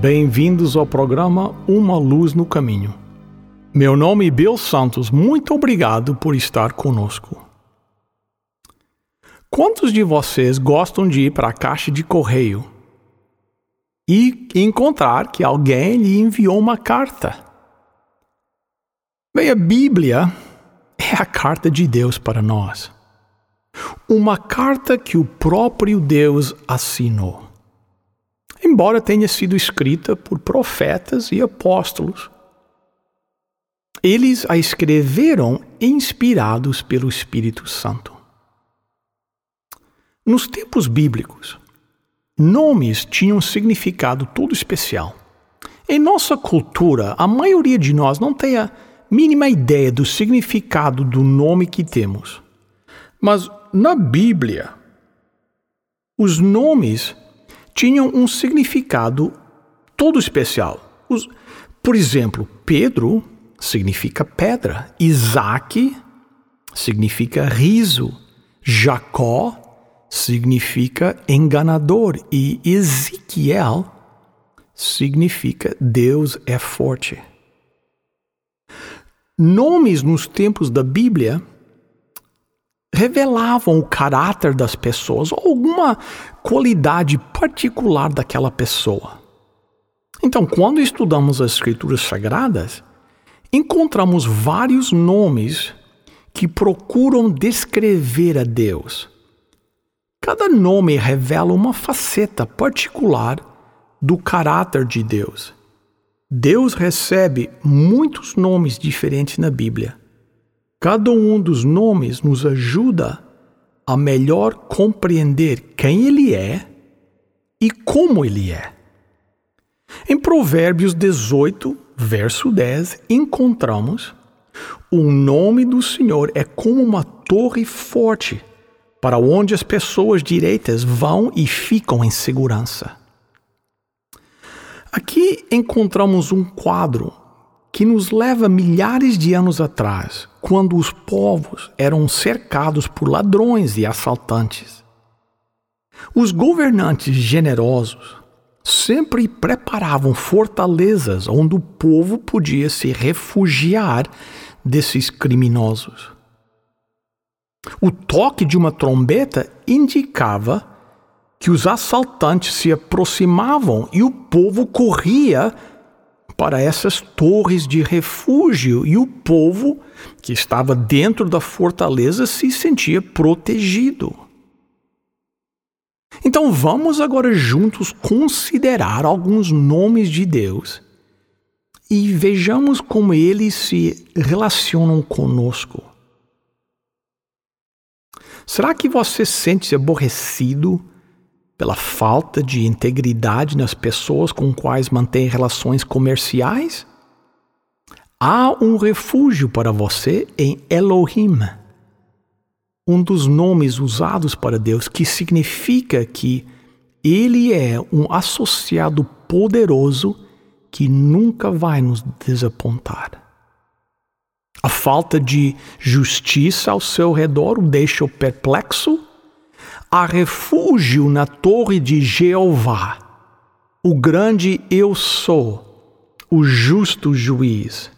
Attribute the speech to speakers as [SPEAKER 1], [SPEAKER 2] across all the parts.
[SPEAKER 1] Bem-vindos ao programa Uma Luz no Caminho. Meu nome é Bill Santos, muito obrigado por estar conosco. Quantos de vocês gostam de ir para a caixa de correio e encontrar que alguém lhe enviou uma carta? Bem, a Bíblia é a carta de Deus para nós. Uma carta que o próprio Deus assinou embora tenha sido escrita por profetas e apóstolos. Eles a escreveram inspirados pelo Espírito Santo. Nos tempos bíblicos, nomes tinham um significado todo especial. Em nossa cultura, a maioria de nós não tem a mínima ideia do significado do nome que temos. Mas na Bíblia, os nomes tinham um significado todo especial. Os, por exemplo, Pedro significa pedra, Isaac significa riso, Jacó significa enganador e Ezequiel significa Deus é forte. Nomes nos tempos da Bíblia revelavam o caráter das pessoas ou alguma qualidade particular daquela pessoa. Então, quando estudamos as Escrituras Sagradas, encontramos vários nomes que procuram descrever a Deus. Cada nome revela uma faceta particular do caráter de Deus. Deus recebe muitos nomes diferentes na Bíblia. Cada um dos nomes nos ajuda a melhor compreender quem Ele é e como Ele é. Em Provérbios 18, verso 10, encontramos: O nome do Senhor é como uma torre forte, para onde as pessoas direitas vão e ficam em segurança. Aqui encontramos um quadro que nos leva milhares de anos atrás, quando os povos eram cercados por ladrões e assaltantes. Os governantes generosos sempre preparavam fortalezas onde o povo podia se refugiar desses criminosos. O toque de uma trombeta indicava que os assaltantes se aproximavam e o povo corria para essas torres de refúgio e o povo que estava dentro da fortaleza se sentia protegido. Então vamos agora juntos considerar alguns nomes de Deus e vejamos como eles se relacionam conosco. Será que você sente-se aborrecido pela falta de integridade nas pessoas com quais mantém relações comerciais? Há um refúgio para você em Elohim, um dos nomes usados para Deus, que significa que Ele é um associado poderoso que nunca vai nos desapontar. A falta de justiça ao seu redor o deixa perplexo há refúgio na torre de Jeová, o grande eu sou, o justo juiz.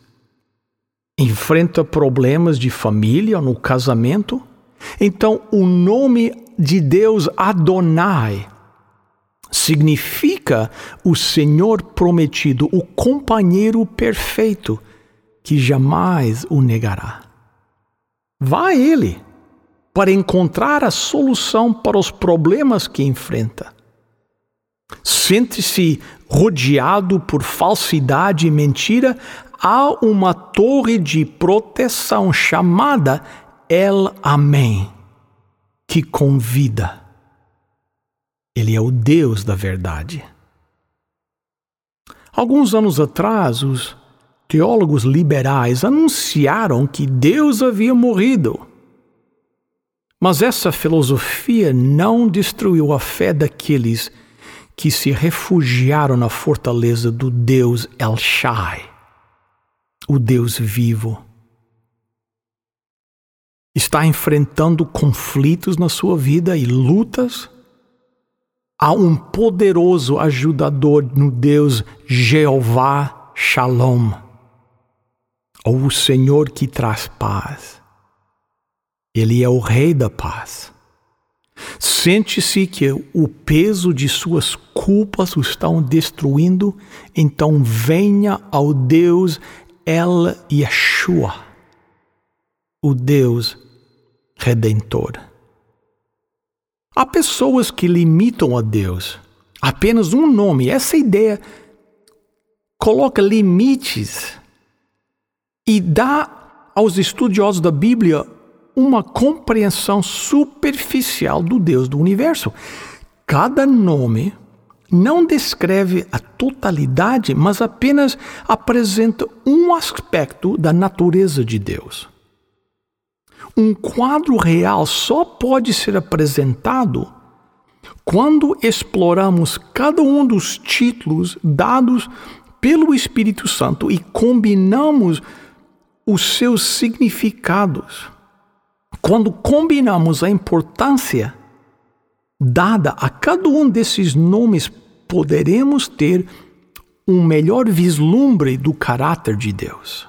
[SPEAKER 1] Enfrenta problemas de família no casamento? Então, o nome de Deus Adonai significa o Senhor prometido, o companheiro perfeito que jamais o negará. Vá a Ele para encontrar a solução para os problemas que enfrenta. Sente-se rodeado por falsidade e mentira, há uma torre de proteção chamada El Amém, que convida. Ele é o Deus da verdade. Alguns anos atrás, os teólogos liberais anunciaram que Deus havia morrido. Mas essa filosofia não destruiu a fé daqueles que se refugiaram na fortaleza do Deus El Shai, o Deus vivo. Está enfrentando conflitos na sua vida e lutas? Há um poderoso ajudador no Deus Jeová Shalom, ou o Senhor que traz paz. Ele é o Rei da paz. Sente-se que o peso de suas culpas o estão destruindo, então venha ao Deus El Yeshua, o Deus Redentor. Há pessoas que limitam a Deus. Apenas um nome. Essa ideia coloca limites e dá aos estudiosos da Bíblia uma compreensão superficial do Deus do universo. Cada nome não descreve a totalidade, mas apenas apresenta um aspecto da natureza de Deus. Um quadro real só pode ser apresentado quando exploramos cada um dos títulos dados pelo Espírito Santo e combinamos os seus significados. Quando combinamos a importância dada a cada um desses nomes, poderemos ter um melhor vislumbre do caráter de Deus.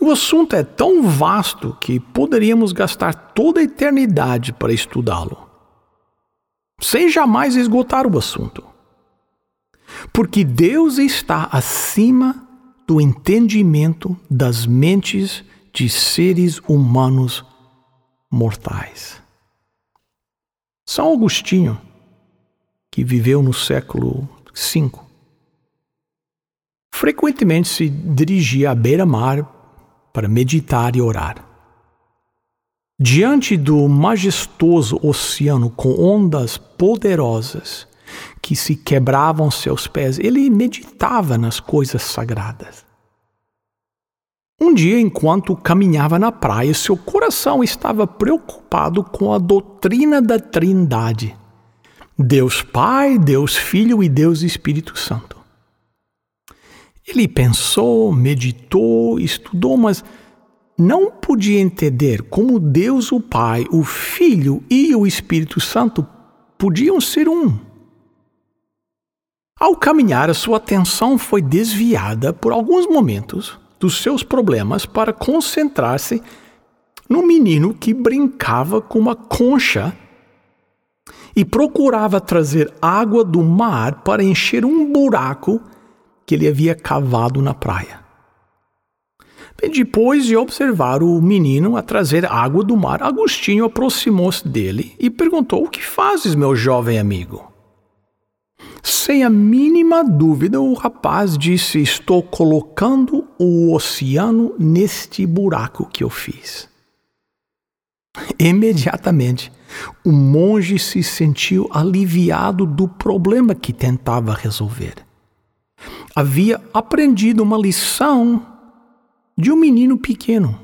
[SPEAKER 1] O assunto é tão vasto que poderíamos gastar toda a eternidade para estudá-lo, sem jamais esgotar o assunto. Porque Deus está acima do entendimento das mentes de seres humanos mortais. São Agostinho, que viveu no século V, frequentemente se dirigia à beira-mar para meditar e orar. Diante do majestoso oceano com ondas poderosas que se quebravam seus pés, ele meditava nas coisas sagradas. Um dia, enquanto caminhava na praia, seu coração estava preocupado com a doutrina da Trindade: Deus Pai, Deus Filho e Deus Espírito Santo. Ele pensou, meditou, estudou, mas não podia entender como Deus, o Pai, o Filho e o Espírito Santo podiam ser um. Ao caminhar, a sua atenção foi desviada por alguns momentos dos seus problemas para concentrar-se no menino que brincava com uma concha e procurava trazer água do mar para encher um buraco que ele havia cavado na praia. Bem, depois de observar o menino a trazer água do mar, Agostinho aproximou-se dele e perguntou: O que fazes, meu jovem amigo? Sem a mínima dúvida, o rapaz disse: Estou colocando o oceano neste buraco que eu fiz. Imediatamente, o monge se sentiu aliviado do problema que tentava resolver. Havia aprendido uma lição de um menino pequeno.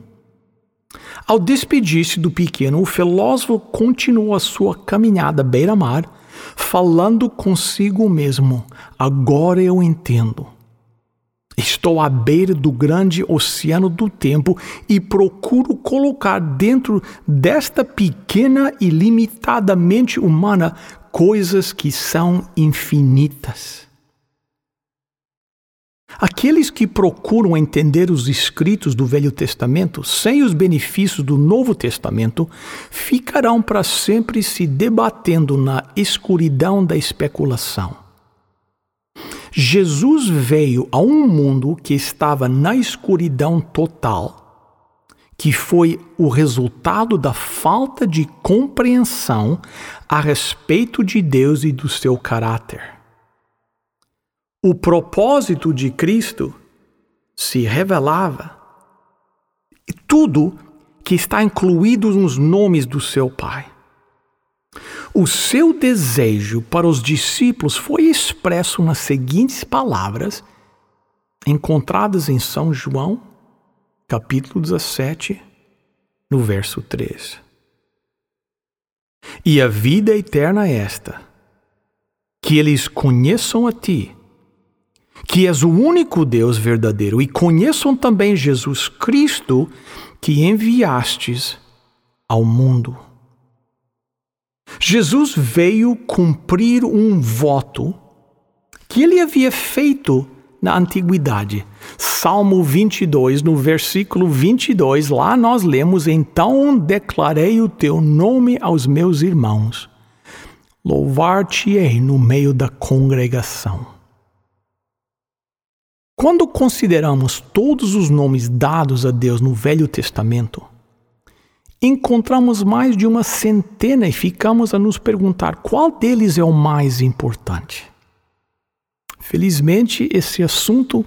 [SPEAKER 1] Ao despedir-se do pequeno, o filósofo continuou a sua caminhada beira-mar falando consigo mesmo: agora eu entendo. Estou à beira do grande oceano do tempo e procuro colocar dentro desta pequena e limitada mente humana coisas que são infinitas. Aqueles que procuram entender os escritos do Velho Testamento sem os benefícios do Novo Testamento ficarão para sempre se debatendo na escuridão da especulação. Jesus veio a um mundo que estava na escuridão total, que foi o resultado da falta de compreensão a respeito de Deus e do seu caráter o propósito de Cristo se revelava e tudo que está incluído nos nomes do seu Pai. O seu desejo para os discípulos foi expresso nas seguintes palavras encontradas em São João, capítulo 17, no verso 3. E a vida eterna é esta: que eles conheçam a Ti, que és o único Deus verdadeiro, e conheçam também Jesus Cristo, que enviastes ao mundo. Jesus veio cumprir um voto que ele havia feito na antiguidade. Salmo 22, no versículo 22, lá nós lemos: Então declarei o teu nome aos meus irmãos, louvar-te-ei no meio da congregação. Quando consideramos todos os nomes dados a Deus no Velho Testamento, encontramos mais de uma centena e ficamos a nos perguntar qual deles é o mais importante. Felizmente, esse assunto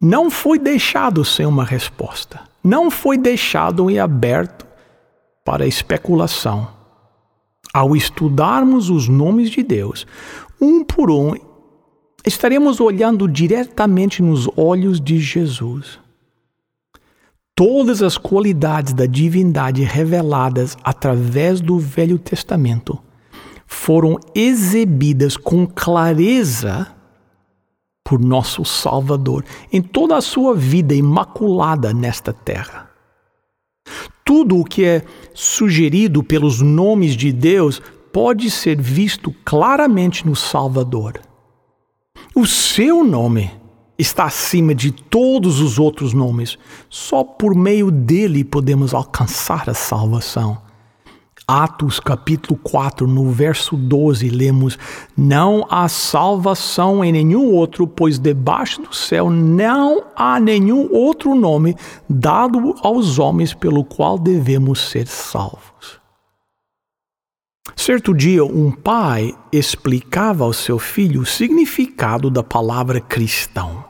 [SPEAKER 1] não foi deixado sem uma resposta, não foi deixado em aberto para especulação. Ao estudarmos os nomes de Deus, um por um, estaremos olhando diretamente nos olhos de Jesus. Todas as qualidades da divindade reveladas através do Velho Testamento foram exibidas com clareza por nosso Salvador em toda a sua vida imaculada nesta terra. Tudo o que é sugerido pelos nomes de Deus pode ser visto claramente no Salvador. O seu nome está acima de todos os outros nomes. Só por meio dele podemos alcançar a salvação. Atos capítulo 4, no verso 12, lemos: Não há salvação em nenhum outro, pois debaixo do céu não há nenhum outro nome dado aos homens pelo qual devemos ser salvos. Certo dia, um pai explicava ao seu filho o significado da palavra cristão.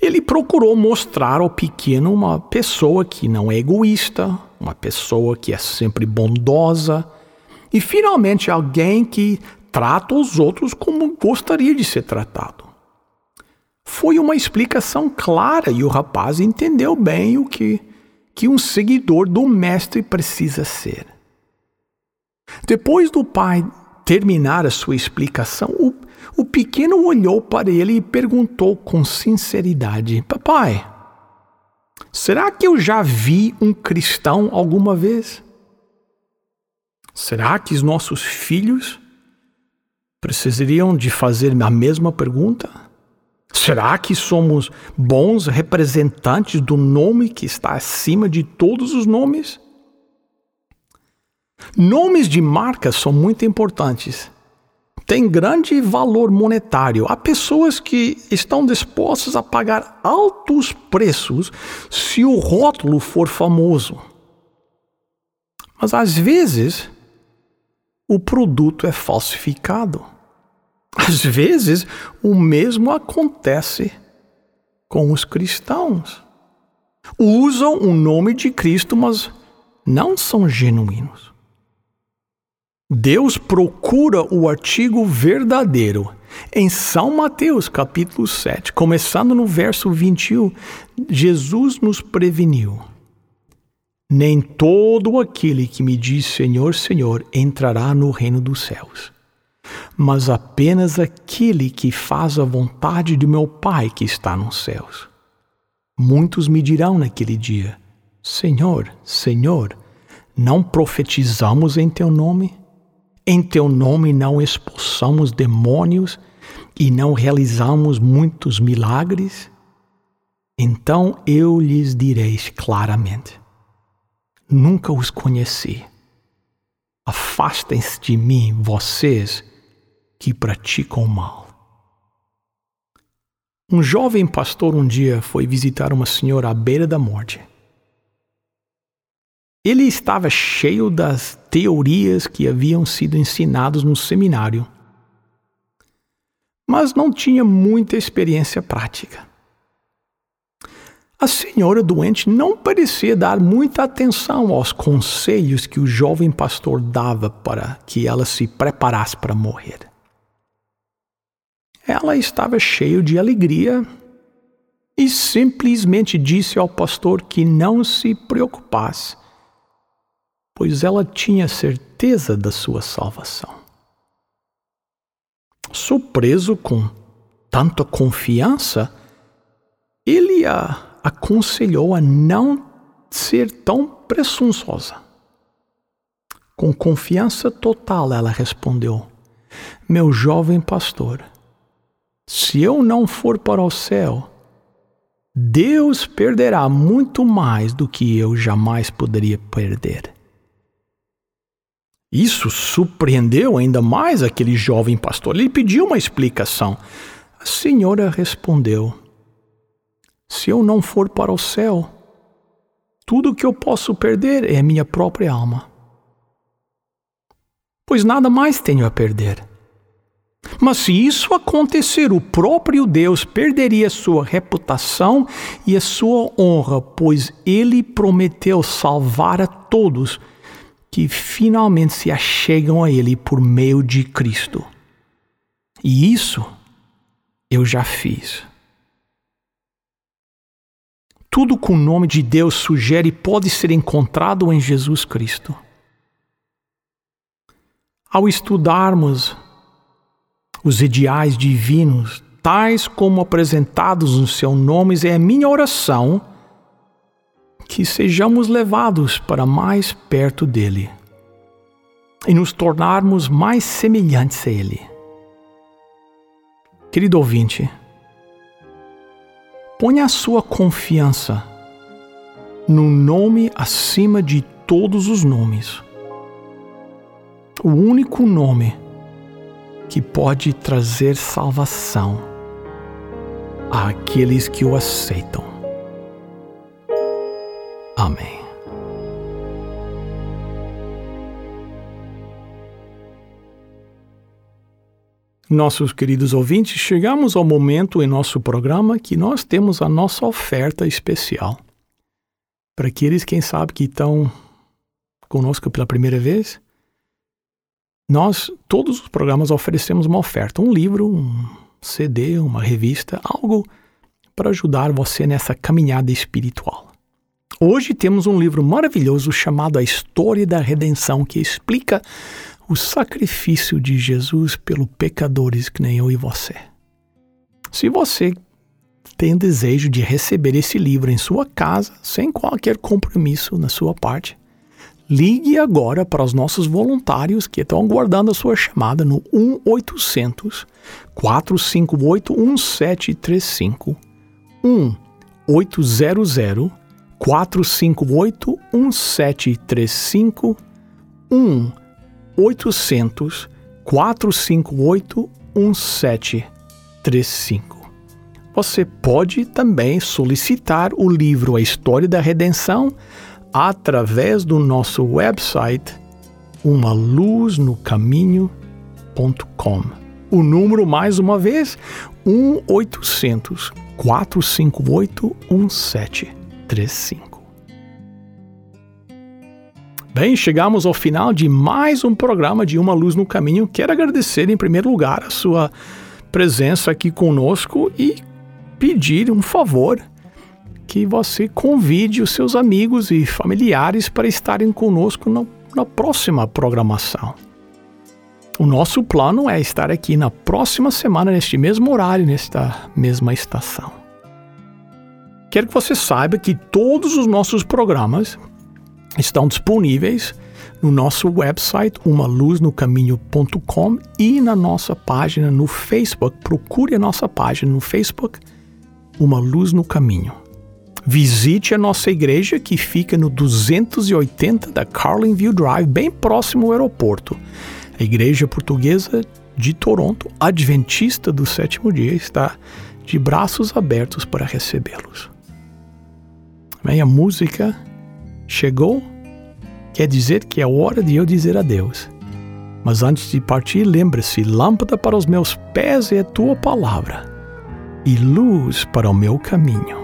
[SPEAKER 1] Ele procurou mostrar ao pequeno uma pessoa que não é egoísta, uma pessoa que é sempre bondosa e, finalmente, alguém que trata os outros como gostaria de ser tratado. Foi uma explicação clara e o rapaz entendeu bem o que, que um seguidor do Mestre precisa ser. Depois do pai terminar a sua explicação, o, o pequeno olhou para ele e perguntou com sinceridade: Papai, será que eu já vi um cristão alguma vez? Será que os nossos filhos precisariam de fazer a mesma pergunta? Será que somos bons representantes do nome que está acima de todos os nomes? Nomes de marcas são muito importantes. Tem grande valor monetário. Há pessoas que estão dispostas a pagar altos preços se o rótulo for famoso. Mas às vezes o produto é falsificado. Às vezes o mesmo acontece com os cristãos. Usam o nome de Cristo, mas não são genuínos. Deus procura o artigo verdadeiro. Em São Mateus, capítulo 7, começando no verso 21, Jesus nos preveniu: Nem todo aquele que me diz Senhor, Senhor entrará no reino dos céus, mas apenas aquele que faz a vontade de meu Pai que está nos céus. Muitos me dirão naquele dia: Senhor, Senhor, não profetizamos em teu nome? Em teu nome não expulsamos demônios e não realizamos muitos milagres? Então eu lhes direi claramente: Nunca os conheci. Afastem-se de mim, vocês que praticam mal. Um jovem pastor um dia foi visitar uma senhora à beira da morte. Ele estava cheio das teorias que haviam sido ensinadas no seminário, mas não tinha muita experiência prática. A senhora doente não parecia dar muita atenção aos conselhos que o jovem pastor dava para que ela se preparasse para morrer. Ela estava cheia de alegria e simplesmente disse ao pastor que não se preocupasse, pois ela tinha certeza da sua salvação. Surpreso com tanta confiança, ele a aconselhou a não ser tão presunçosa. Com confiança total, ela respondeu: Meu jovem pastor, se eu não for para o céu, Deus perderá muito mais do que eu jamais poderia perder. Isso surpreendeu ainda mais aquele jovem pastor. Ele pediu uma explicação. A senhora respondeu: Se eu não for para o céu, tudo que eu posso perder é minha própria alma. Pois nada mais tenho a perder. Mas se isso acontecer, o próprio Deus perderia sua reputação e a sua honra, pois ele prometeu salvar a todos que finalmente se achegam a ele por meio de Cristo. E isso eu já fiz. Tudo com o nome de Deus sugere pode ser encontrado em Jesus Cristo. Ao estudarmos os ideais divinos, tais como apresentados nos seus nomes, é a minha oração que sejamos levados para mais perto dele e nos tornarmos mais semelhantes a ele. Querido ouvinte, ponha a sua confiança no nome acima de todos os nomes. O único nome que pode trazer salvação àqueles que o aceitam. Amém. Nossos queridos ouvintes, chegamos ao momento em nosso programa que nós temos a nossa oferta especial. Para aqueles, quem sabe, que estão conosco pela primeira vez, nós, todos os programas, oferecemos uma oferta, um livro, um CD, uma revista, algo para ajudar você nessa caminhada espiritual. Hoje temos um livro maravilhoso chamado A História da Redenção, que explica o sacrifício de Jesus pelos pecadores que nem eu e você. Se você tem desejo de receber esse livro em sua casa, sem qualquer compromisso na sua parte, Ligue agora para os nossos voluntários que estão aguardando a sua chamada no 1-800 458 1735. 1-800 458 1735. 1-800 458 1735. Você pode também solicitar o livro A História da Redenção através do nosso website uma luz no caminho.com. O número mais uma vez 1 800 458 1735. Bem, chegamos ao final de mais um programa de Uma Luz no Caminho. Quero agradecer em primeiro lugar a sua presença aqui conosco e pedir um favor que você convide os seus amigos e familiares para estarem conosco no, na próxima programação. O nosso plano é estar aqui na próxima semana, neste mesmo horário, nesta mesma estação. Quero que você saiba que todos os nossos programas estão disponíveis no nosso website umaluznocaminho.com e na nossa página no Facebook. Procure a nossa página no Facebook, Uma Luz no Caminho. Visite a nossa igreja que fica no 280 da Carlinville Drive, bem próximo ao aeroporto. A Igreja Portuguesa de Toronto, Adventista do Sétimo Dia, está de braços abertos para recebê-los. Bem, a música chegou, quer dizer que é hora de eu dizer adeus. Mas antes de partir, lembre-se: lâmpada para os meus pés é a tua palavra, e luz para o meu caminho.